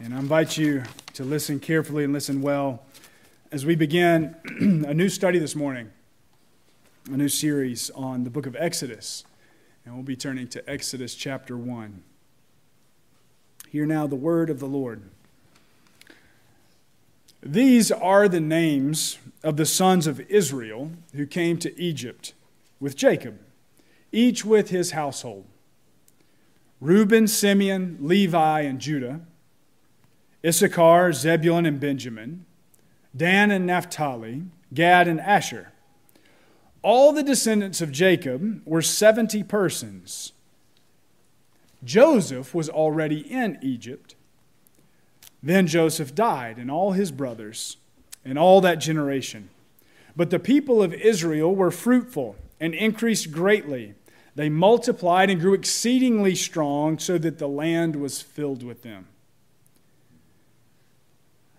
And I invite you to listen carefully and listen well as we begin a new study this morning, a new series on the book of Exodus. And we'll be turning to Exodus chapter 1. Hear now the word of the Lord. These are the names of the sons of Israel who came to Egypt with Jacob, each with his household Reuben, Simeon, Levi, and Judah. Issachar, Zebulun, and Benjamin, Dan and Naphtali, Gad and Asher. All the descendants of Jacob were 70 persons. Joseph was already in Egypt. Then Joseph died, and all his brothers, and all that generation. But the people of Israel were fruitful and increased greatly. They multiplied and grew exceedingly strong, so that the land was filled with them.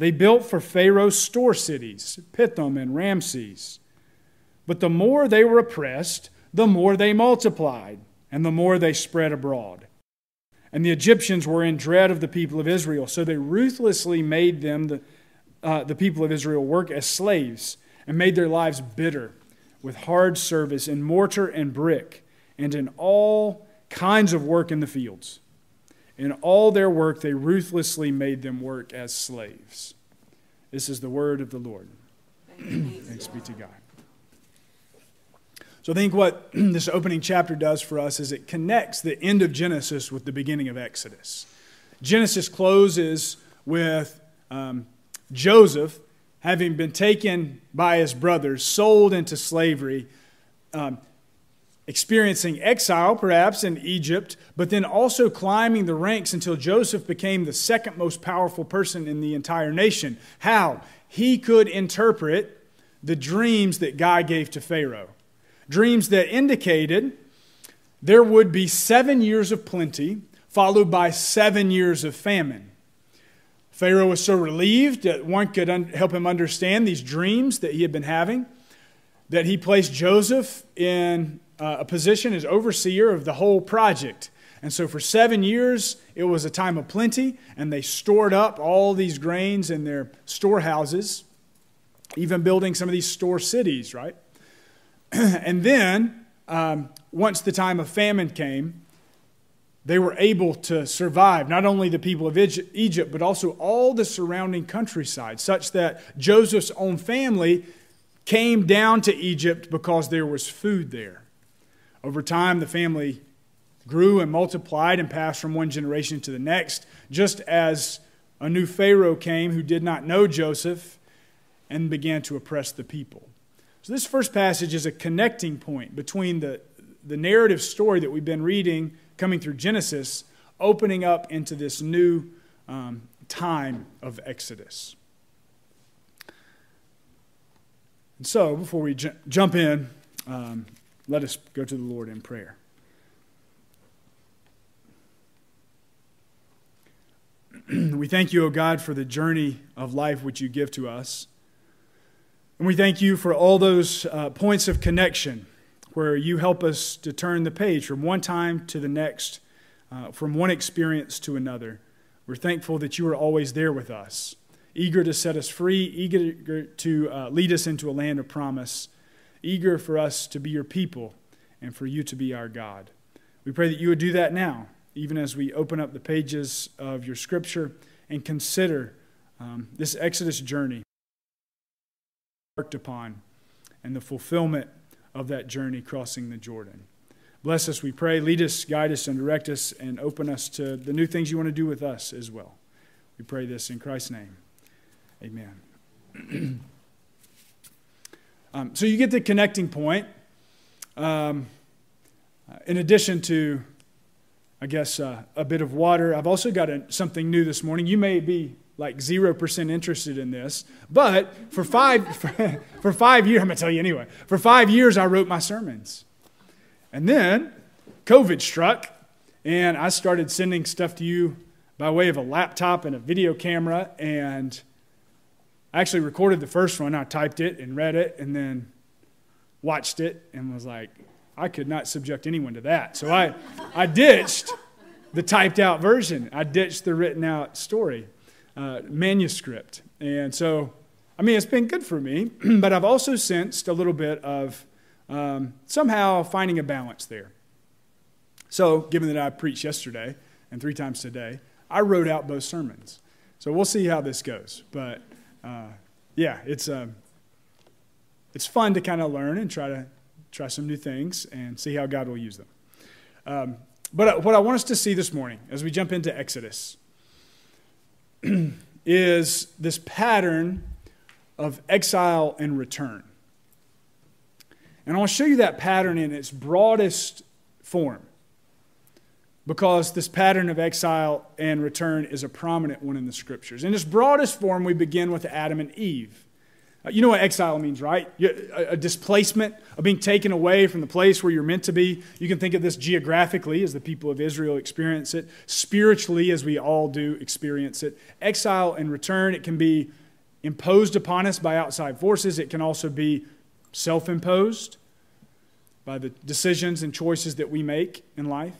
they built for Pharaoh's store cities, Pithom and Ramses. But the more they were oppressed, the more they multiplied, and the more they spread abroad. And the Egyptians were in dread of the people of Israel, so they ruthlessly made them, the, uh, the people of Israel, work as slaves and made their lives bitter with hard service in mortar and brick and in all kinds of work in the fields. In all their work, they ruthlessly made them work as slaves. This is the word of the Lord. Thanks be to God. So I think what this opening chapter does for us is it connects the end of Genesis with the beginning of Exodus. Genesis closes with um, Joseph having been taken by his brothers, sold into slavery, um, experiencing exile perhaps in Egypt, but then also climbing the ranks until Joseph became the second most powerful person in the entire nation. How? He could interpret the dreams that God gave to Pharaoh. Dreams that indicated there would be seven years of plenty, followed by seven years of famine. Pharaoh was so relieved that one could un- help him understand these dreams that he had been having that he placed Joseph in uh, a position as overseer of the whole project. And so for seven years, it was a time of plenty, and they stored up all these grains in their storehouses, even building some of these store cities, right? and then, um, once the time of famine came, they were able to survive, not only the people of Egypt, but also all the surrounding countryside, such that Joseph's own family came down to Egypt because there was food there. Over time, the family grew and multiplied and passed from one generation to the next, just as a new Pharaoh came who did not know Joseph and began to oppress the people. So, this first passage is a connecting point between the, the narrative story that we've been reading coming through Genesis, opening up into this new um, time of Exodus. And so, before we ju- jump in, um, let us go to the Lord in prayer. we thank you, O God, for the journey of life which you give to us. And we thank you for all those uh, points of connection where you help us to turn the page from one time to the next, uh, from one experience to another. We're thankful that you are always there with us, eager to set us free, eager to uh, lead us into a land of promise eager for us to be your people and for you to be our God. We pray that you would do that now, even as we open up the pages of your scripture and consider um, this Exodus journey worked upon and the fulfillment of that journey crossing the Jordan. Bless us, we pray. Lead us, guide us, and direct us, and open us to the new things you want to do with us as well. We pray this in Christ's name. Amen. Um, so you get the connecting point. Um, in addition to, I guess, uh, a bit of water, I've also got a, something new this morning. You may be like 0% interested in this. But for five, for, for five years, I'm going to tell you anyway, for five years, I wrote my sermons. And then COVID struck, and I started sending stuff to you by way of a laptop and a video camera. And I actually recorded the first one. I typed it and read it, and then watched it and was like, I could not subject anyone to that. So I, I ditched the typed out version. I ditched the written out story, uh, manuscript. And so, I mean, it's been good for me, but I've also sensed a little bit of um, somehow finding a balance there. So, given that I preached yesterday and three times today, I wrote out both sermons. So we'll see how this goes. But uh, yeah, it's, um, it's fun to kind of learn and try to try some new things and see how God will use them. Um, but uh, what I want us to see this morning as we jump into Exodus is this pattern of exile and return. And I'll show you that pattern in its broadest form because this pattern of exile and return is a prominent one in the scriptures. In its broadest form, we begin with Adam and Eve. Uh, you know what exile means, right? A displacement of being taken away from the place where you're meant to be. You can think of this geographically as the people of Israel experience it, spiritually as we all do experience it. Exile and return, it can be imposed upon us by outside forces, it can also be self imposed by the decisions and choices that we make in life.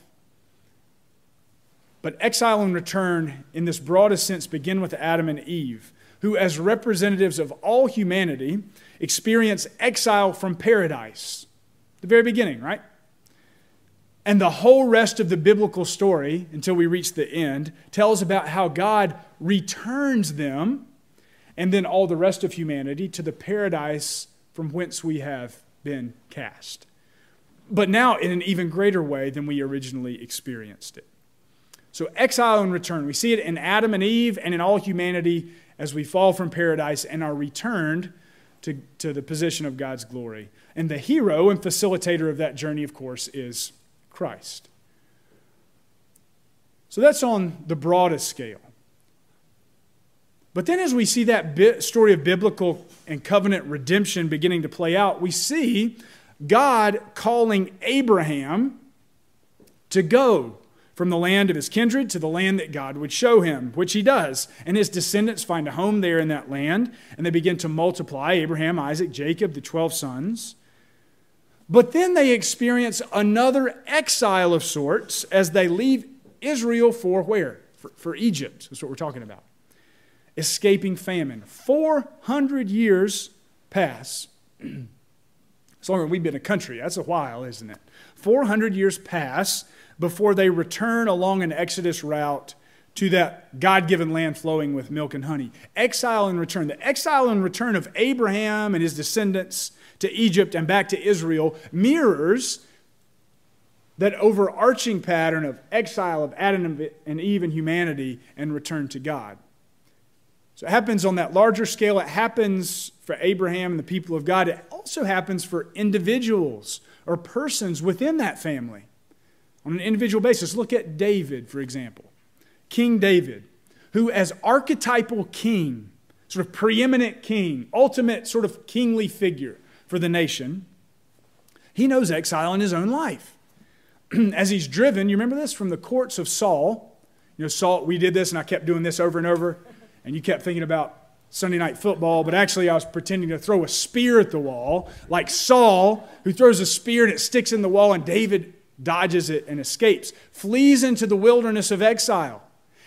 But exile and return, in this broadest sense, begin with Adam and Eve who, as representatives of all humanity, experience exile from paradise. The very beginning, right? And the whole rest of the biblical story, until we reach the end, tells about how God returns them and then all the rest of humanity to the paradise from whence we have been cast. But now in an even greater way than we originally experienced it. So, exile and return. We see it in Adam and Eve and in all humanity as we fall from paradise and are returned to, to the position of God's glory. And the hero and facilitator of that journey, of course, is Christ. So that's on the broadest scale. But then, as we see that story of biblical and covenant redemption beginning to play out, we see God calling Abraham to go from the land of his kindred to the land that God would show him, which he does. And his descendants find a home there in that land, and they begin to multiply Abraham, Isaac, Jacob, the 12 sons. But then they experience another exile of sorts as they leave Israel for where? For, for Egypt. That's what we're talking about. Escaping famine. 400 years pass. as long as we've been a country, that's a while, isn't it? 400 years pass before they return along an Exodus route to that God given land flowing with milk and honey. Exile and return. The exile and return of Abraham and his descendants to Egypt and back to Israel mirrors that overarching pattern of exile of Adam and Eve and humanity and return to God. So it happens on that larger scale. It happens for Abraham and the people of God. It also happens for individuals or persons within that family on an individual basis. Look at David, for example. King David, who, as archetypal king, sort of preeminent king, ultimate sort of kingly figure for the nation, he knows exile in his own life. as he's driven, you remember this, from the courts of Saul. You know, Saul, we did this and I kept doing this over and over, and you kept thinking about Sunday night football, but actually I was pretending to throw a spear at the wall, like Saul, who throws a spear and it sticks in the wall, and David dodges it, and escapes, flees into the wilderness of exile,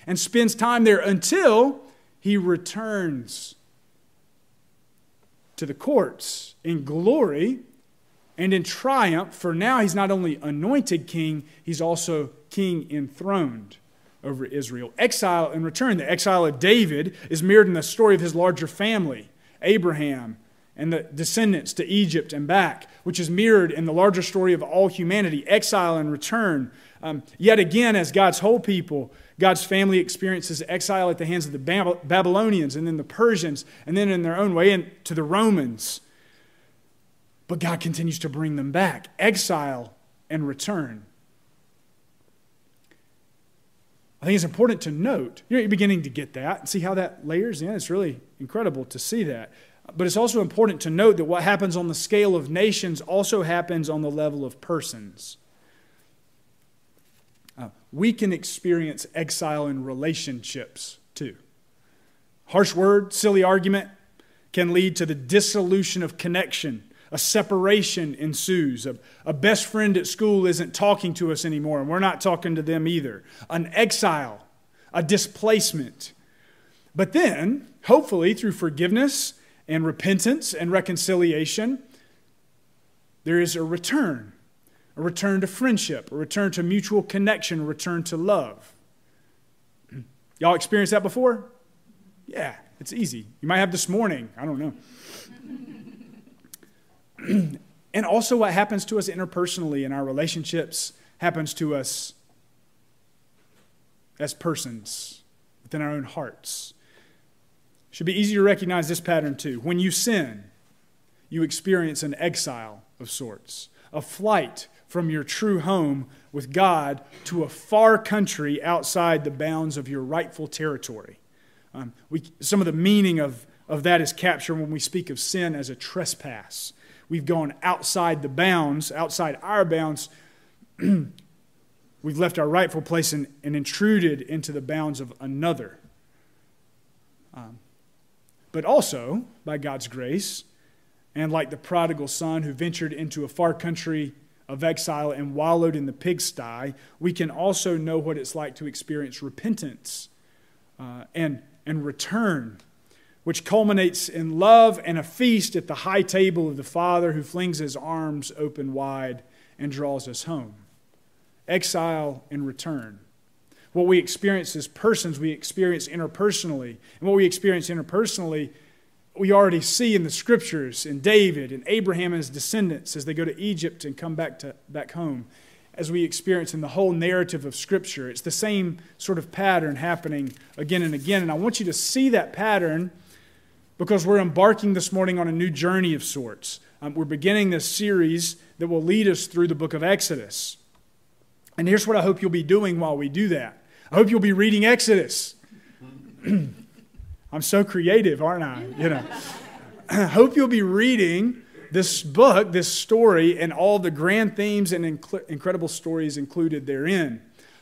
and spends time there until he returns to the courts in glory and in triumph. For now, he's not only anointed king, he's also king enthroned over Israel. Exile and return. The exile of David is mirrored in the story of his larger family Abraham, and the descendants to Egypt and back, which is mirrored in the larger story of all humanity exile and return. Um, yet again, as God's whole people, God's family experiences exile at the hands of the Babylonians and then the Persians, and then in their own way and to the Romans. But God continues to bring them back. Exile and return. I think it's important to note. You're beginning to get that and see how that layers in. It's really incredible to see that. But it's also important to note that what happens on the scale of nations also happens on the level of persons. Uh, we can experience exile in relationships too. Harsh word, silly argument can lead to the dissolution of connection. A separation ensues. A, a best friend at school isn't talking to us anymore, and we're not talking to them either. An exile, a displacement. But then, hopefully, through forgiveness and repentance and reconciliation, there is a return a return to friendship, a return to mutual connection, a return to love. Y'all experienced that before? Yeah, it's easy. You might have this morning. I don't know. and also, what happens to us interpersonally in our relationships happens to us as persons within our own hearts. Should be easy to recognize this pattern too. When you sin, you experience an exile of sorts, a flight from your true home with God to a far country outside the bounds of your rightful territory. Um, we, some of the meaning of, of that is captured when we speak of sin as a trespass. We've gone outside the bounds, outside our bounds. We've left our rightful place and, and intruded into the bounds of another. Um, but also, by God's grace, and like the prodigal son who ventured into a far country of exile and wallowed in the pigsty, we can also know what it's like to experience repentance uh, and, and return, which culminates in love and a feast at the high table of the Father who flings his arms open wide and draws us home. Exile and return. What we experience as persons, we experience interpersonally. And what we experience interpersonally, we already see in the scriptures in David and Abraham and his descendants as they go to Egypt and come back, to, back home, as we experience in the whole narrative of Scripture. It's the same sort of pattern happening again and again. And I want you to see that pattern because we're embarking this morning on a new journey of sorts. Um, we're beginning this series that will lead us through the book of Exodus. And here's what I hope you'll be doing while we do that I hope you'll be reading Exodus. I'm so creative, aren't I? You know. I hope you'll be reading this book, this story, and all the grand themes and inc- incredible stories included therein.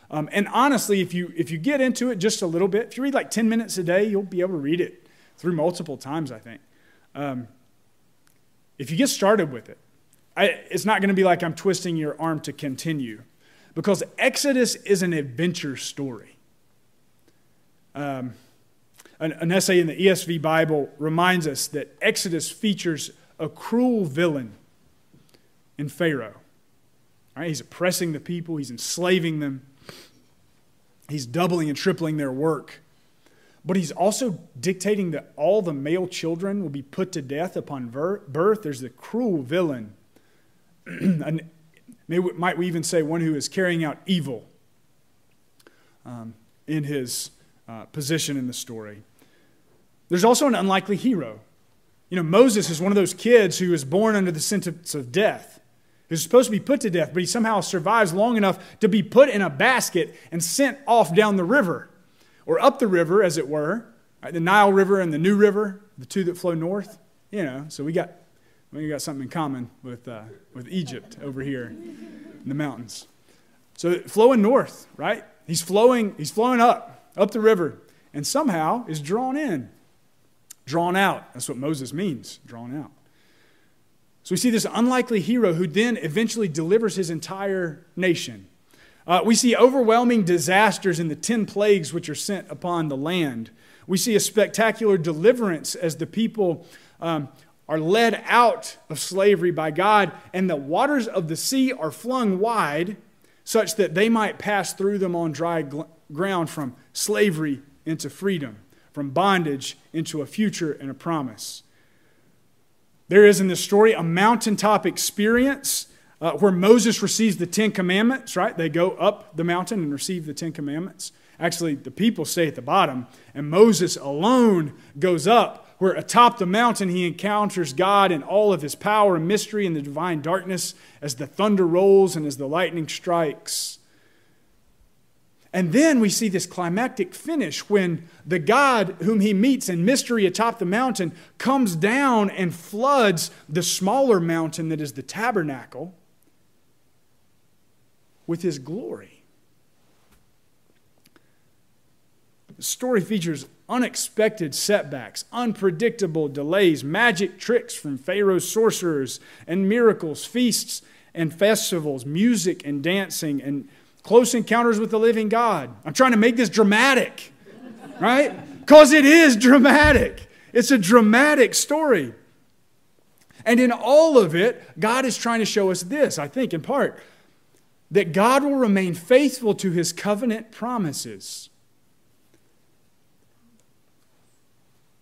Um, and honestly, if you if you get into it just a little bit, if you read like 10 minutes a day, you'll be able to read it through multiple times. I think. Um, if you get started with it, I, it's not going to be like I'm twisting your arm to continue because Exodus is an adventure story. Um, an, an essay in the ESV Bible reminds us that Exodus features a cruel villain in Pharaoh. Right? He's oppressing the people, he's enslaving them, he's doubling and tripling their work. But he's also dictating that all the male children will be put to death upon birth. There's the cruel villain. and Maybe, might we even say one who is carrying out evil um, in his uh, position in the story. There's also an unlikely hero. You know, Moses is one of those kids who is born under the sentence of death. He's supposed to be put to death, but he somehow survives long enough to be put in a basket and sent off down the river, or up the river, as it were, right? the Nile River and the New River, the two that flow north. You know, so we got we got something in common with, uh, with Egypt over here in the mountains. So flowing north, right? He's flowing, he's flowing up, up the river, and somehow is drawn in, drawn out. That's what Moses means, drawn out. So we see this unlikely hero who then eventually delivers his entire nation. Uh, we see overwhelming disasters in the 10 plagues which are sent upon the land. We see a spectacular deliverance as the people um, are led out of slavery by God, and the waters of the sea are flung wide such that they might pass through them on dry ground from slavery into freedom, from bondage into a future and a promise. There is in this story a mountaintop experience uh, where Moses receives the Ten Commandments, right? They go up the mountain and receive the Ten Commandments. Actually, the people stay at the bottom, and Moses alone goes up where atop the mountain he encounters God in all of his power and mystery in the divine darkness as the thunder rolls and as the lightning strikes. And then we see this climactic finish when the God whom he meets in mystery atop the mountain comes down and floods the smaller mountain that is the tabernacle with his glory. Story features unexpected setbacks, unpredictable delays, magic tricks from Pharaoh's sorcerers, and miracles, feasts and festivals, music and dancing, and close encounters with the living God. I'm trying to make this dramatic, right? Because it is dramatic. It's a dramatic story. And in all of it, God is trying to show us this, I think, in part, that God will remain faithful to his covenant promises.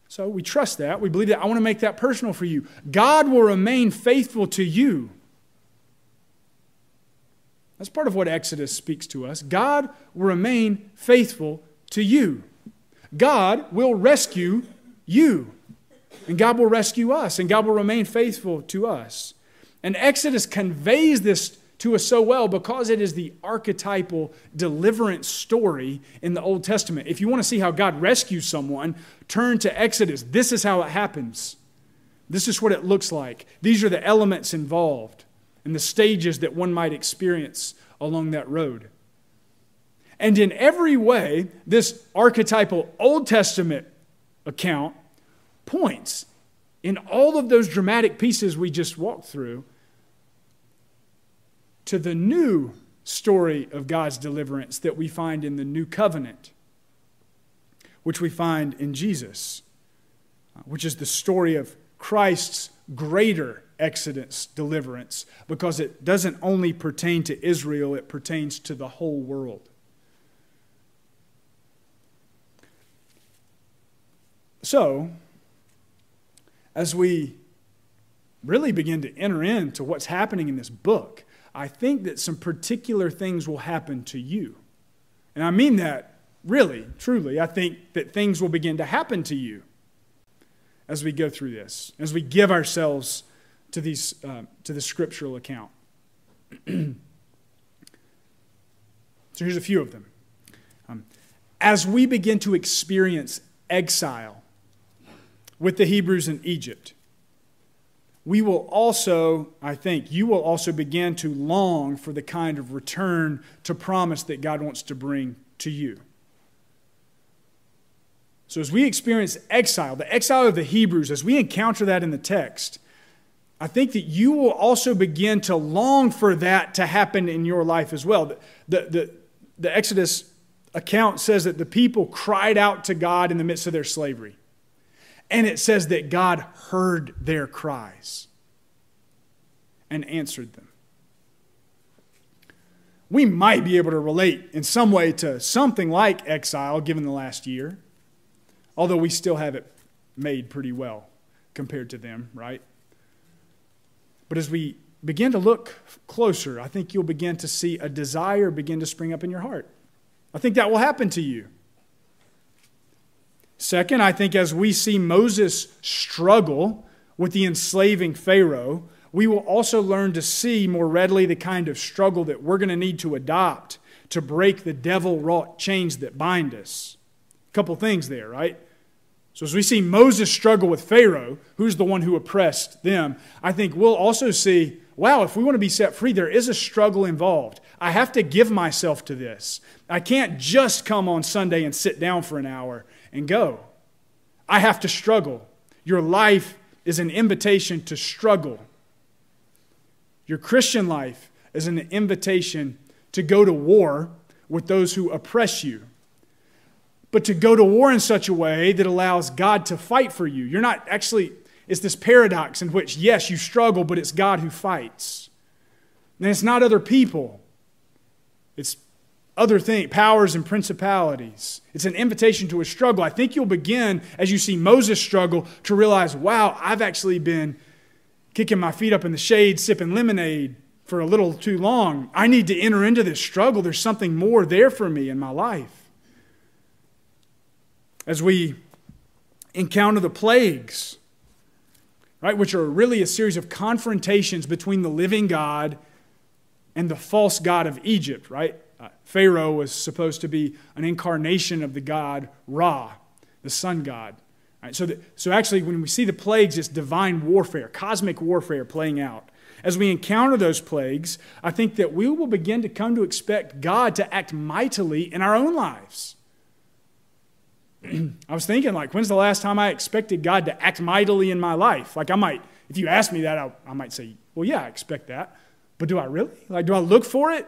So we trust that. We believe that. I want to make that personal for you. God will remain faithful to you. That's part of what Exodus speaks to us. God will remain faithful to you. God will rescue you. And God will rescue us. And God will remain faithful to us. And Exodus conveys this to us so well because it is the archetypal deliverance story in the Old Testament. If you want to see how God rescues someone, turn to Exodus. This is how it happens. This is what it looks like. These are the elements involved and the stages that one might experience along that road. And in every way, this archetypal Old Testament account points in all of those dramatic pieces we just walked through to the new story of God's deliverance that we find in the new covenant, which we find in Jesus, uh, which is the story of Christ's greater Exodus deliverance because it doesn't only pertain to Israel, it pertains to the whole world. So, as we really begin to enter into what's happening in this book, I think that some particular things will happen to you. And I mean that really, truly. I think that things will begin to happen to you as we go through this, as we give ourselves to, these, uh, to the scriptural account. so here's a few of them. Um, as we begin to experience exile with the Hebrews in Egypt, we will also, I think, you will also begin to long for the kind of return to promise that God wants to bring to you. So, as we experience exile, the exile of the Hebrews, as we encounter that in the text, I think that you will also begin to long for that to happen in your life as well. The, the, the, the Exodus account says that the people cried out to God in the midst of their slavery. And it says that God heard their cries and answered them. We might be able to relate in some way to something like exile given the last year although we still have it made pretty well compared to them, right? But as we begin to look closer, I think you'll begin to see a desire begin to spring up in your heart. I think that will happen to you. Second, I think as we see Moses struggle with the enslaving Pharaoh, we will also learn to see more readily the kind of struggle that we're going to need to adopt to break the devil wrought chains that bind us. A couple things there, right? So, as we see Moses struggle with Pharaoh, who's the one who oppressed them, I think we'll also see wow, if we want to be set free, there is a struggle involved. I have to give myself to this. I can't just come on Sunday and sit down for an hour and go. I have to struggle. Your life is an invitation to struggle. Your Christian life is an invitation to go to war with those who oppress you but to go to war in such a way that allows God to fight for you. You're not actually, it's this paradox in which, yes, you struggle, but it's God who fights. And it's not other people, it's other things, powers and principalities. It's an invitation to a struggle. I think you'll begin, as you see Moses struggle, to realize, wow, I've actually been kicking my feet up in the shade, sipping lemonade for a little too long. I need to enter into this struggle. There's something more there for me in my life as we encounter the plagues, right, which are really a series of confrontations between the living God and the false God of Egypt, right? uh, Pharaoh was supposed to be an incarnation of the god Ra, the sun god. Right, so, so actually, when we see the plagues, it's divine warfare, cosmic warfare playing out. As we encounter those plagues, I think that we will begin to come to expect God to act mightily in our own lives. I was thinking, like, when's the last time I expected God to act mightily in my life? Like, I might, if you ask me that, I, I might say, well, yeah, I expect that. But do I really? Like, do I look for it?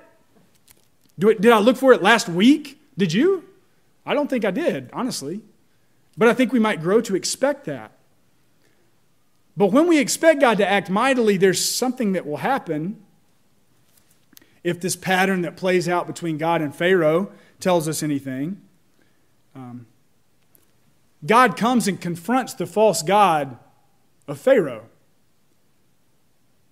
Do it did I look for it last week? Did you? I don't think I did, honestly. But I think we might grow to expect that. But when we expect God to act mightily, there's something that will happen if this pattern that plays out between God and Pharaoh tells us anything. Um, God comes and confronts the false God of Pharaoh.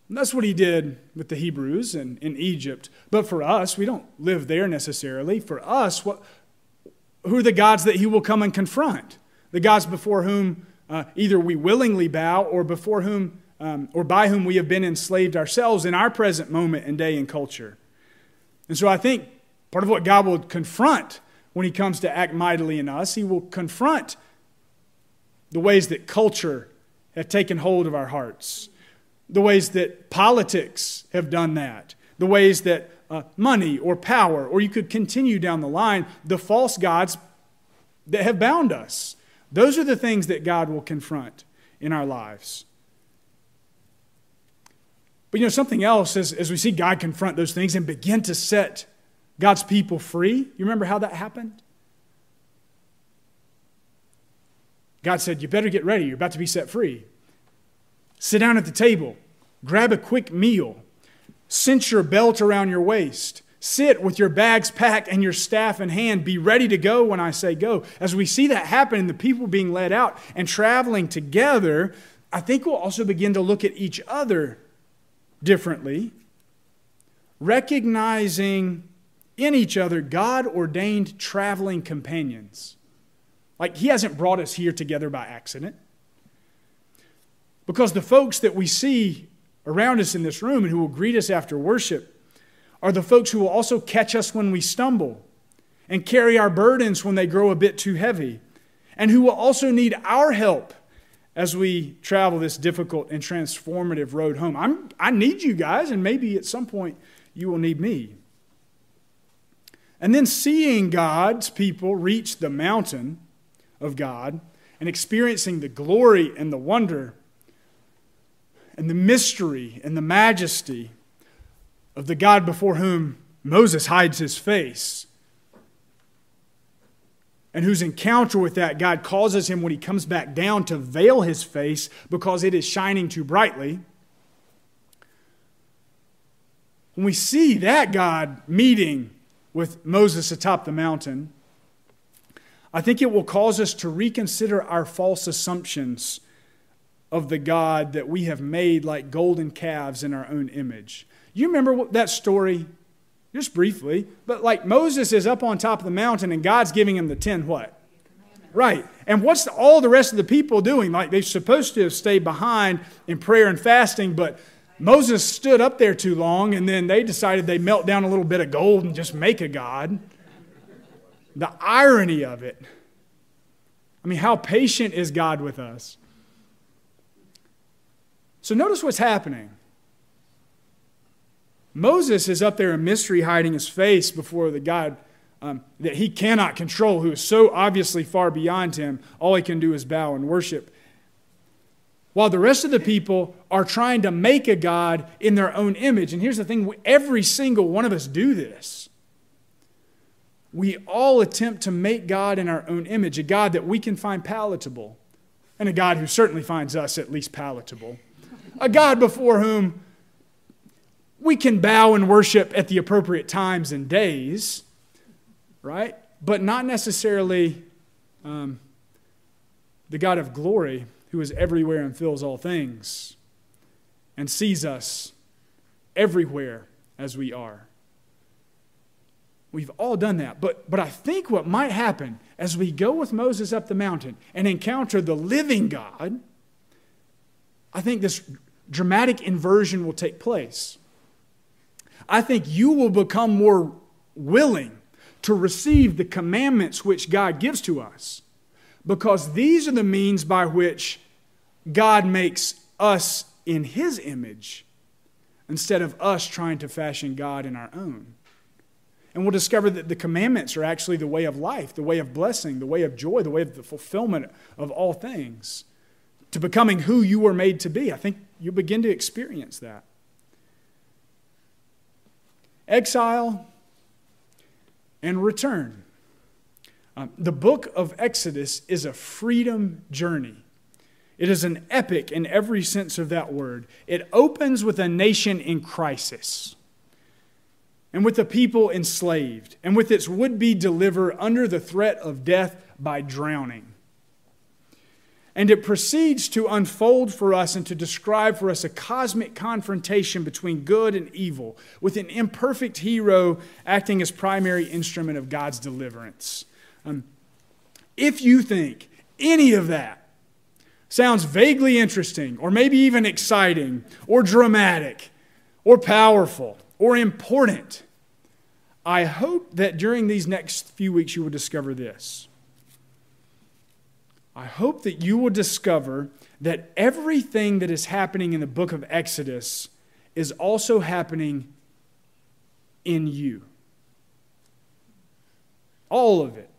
And that's what he did with the Hebrews and in Egypt. But for us, we don't live there necessarily. For us, what, who are the gods that he will come and confront? The gods before whom uh, either we willingly bow or before whom um, or by whom we have been enslaved ourselves in our present moment and day and culture. And so I think part of what God will confront when he comes to act mightily in us, he will confront the ways that culture have taken hold of our hearts, the ways that politics have done that, the ways that uh, money or power, or you could continue down the line, the false gods that have bound us. Those are the things that God will confront in our lives. But you know, something else, as, as we see God confront those things and begin to set God's people free, you remember how that happened? God said, You better get ready. You're about to be set free. Sit down at the table, grab a quick meal, cinch your belt around your waist, Sit with your bags packed and your staff in hand. Be ready to go when I say go. As we see that happen the people being led out and traveling together, I think we'll also begin to look at each other differently, recognizing in each other God ordained traveling companions. Like, He hasn't brought us here together by accident. Because the folks that we see around us in this room and who will greet us after worship are the folks who will also catch us when we stumble and carry our burdens when they grow a bit too heavy, and who will also need our help as we travel this difficult and transformative road home. I'm, I need you guys, and maybe at some point you will need me. And then seeing God's people reach the mountain of God and experiencing the glory and the wonder and the mystery and the majesty of the God before whom Moses hides his face, and whose encounter with that God causes him when he comes back down to veil his face because it is shining too brightly. When we see that God meeting with Moses atop the mountain, I think it will cause us to reconsider our false assumptions of the God that we have made like golden calves in our own image. You remember that story? Just briefly. But like Moses is up on top of the mountain and God's giving him the 10 what? Right. And what's all the rest of the people doing? Like they're supposed to have stayed behind in prayer and fasting, but Moses stood up there too long and then they decided they melt down a little bit of gold and just make a God. The irony of it. I mean, how patient is God with us? So notice what's happening. Moses is up there in mystery, hiding his face before the God um, that he cannot control, who is so obviously far beyond him. All he can do is bow and worship. While the rest of the people are trying to make a God in their own image. And here's the thing every single one of us do this. We all attempt to make God in our own image, a God that we can find palatable, and a God who certainly finds us at least palatable, a God before whom we can bow and worship at the appropriate times and days, right? But not necessarily um, the God of glory who is everywhere and fills all things and sees us everywhere as we are. We've all done that. But, but I think what might happen as we go with Moses up the mountain and encounter the living God, I think this dramatic inversion will take place. I think you will become more willing to receive the commandments which God gives to us because these are the means by which God makes us in His image instead of us trying to fashion God in our own. And we'll discover that the commandments are actually the way of life, the way of blessing, the way of joy, the way of the fulfillment of all things, to becoming who you were made to be. I think you begin to experience that. Exile and return. Um, the book of Exodus is a freedom journey. It is an epic in every sense of that word. It opens with a nation in crisis, and with the people enslaved, and with its would be deliverer under the threat of death by drowning. And it proceeds to unfold for us and to describe for us a cosmic confrontation between good and evil, with an imperfect hero acting as primary instrument of God's deliverance. Um, if you think any of that sounds vaguely interesting, or maybe even exciting, or dramatic, or powerful, or important, I hope that during these next few weeks you will discover this. I hope that you will discover that everything that is happening in the book of Exodus is also happening in you. All of it.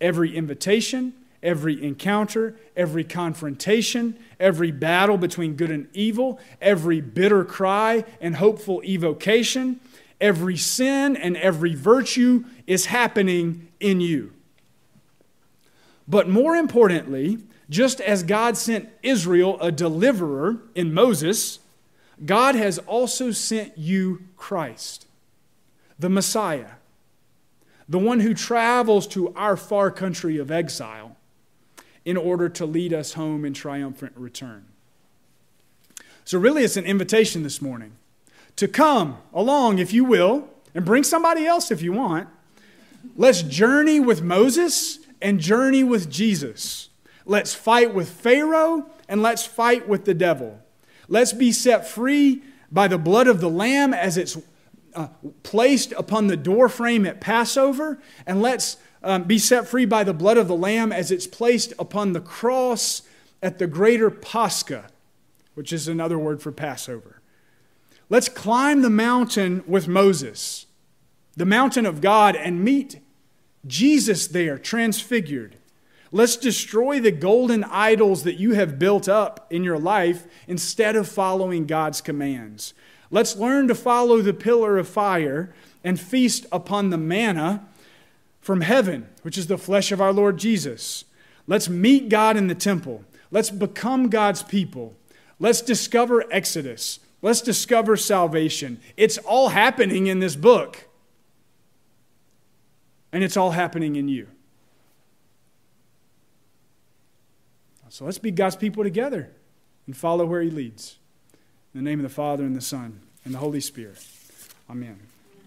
Every invitation, every encounter, every confrontation, every battle between good and evil, every bitter cry and hopeful evocation, every sin and every virtue is happening in you. But more importantly, just as God sent Israel a deliverer in Moses, God has also sent you Christ, the Messiah, the one who travels to our far country of exile in order to lead us home in triumphant return. So, really, it's an invitation this morning to come along, if you will, and bring somebody else if you want. Let's journey with Moses and journey with Jesus. Let's fight with Pharaoh and let's fight with the devil. Let's be set free by the blood of the Lamb as it's uh, placed upon the doorframe at Passover, and let's um, be set free by the blood of the Lamb as it's placed upon the cross at the greater Pascha, which is another word for Passover. Let's climb the mountain with Moses, the mountain of God, and meet Jesus there, transfigured. Let's destroy the golden idols that you have built up in your life instead of following God's commands. Let's learn to follow the pillar of fire and feast upon the manna from heaven, which is the flesh of our Lord Jesus. Let's meet God in the temple. Let's become God's people. Let's discover Exodus. Let's discover salvation. It's all happening in this book. And it's all happening in you. So let's be God's people together and follow where He leads. In the name of the Father, and the Son, and the Holy Spirit. Amen.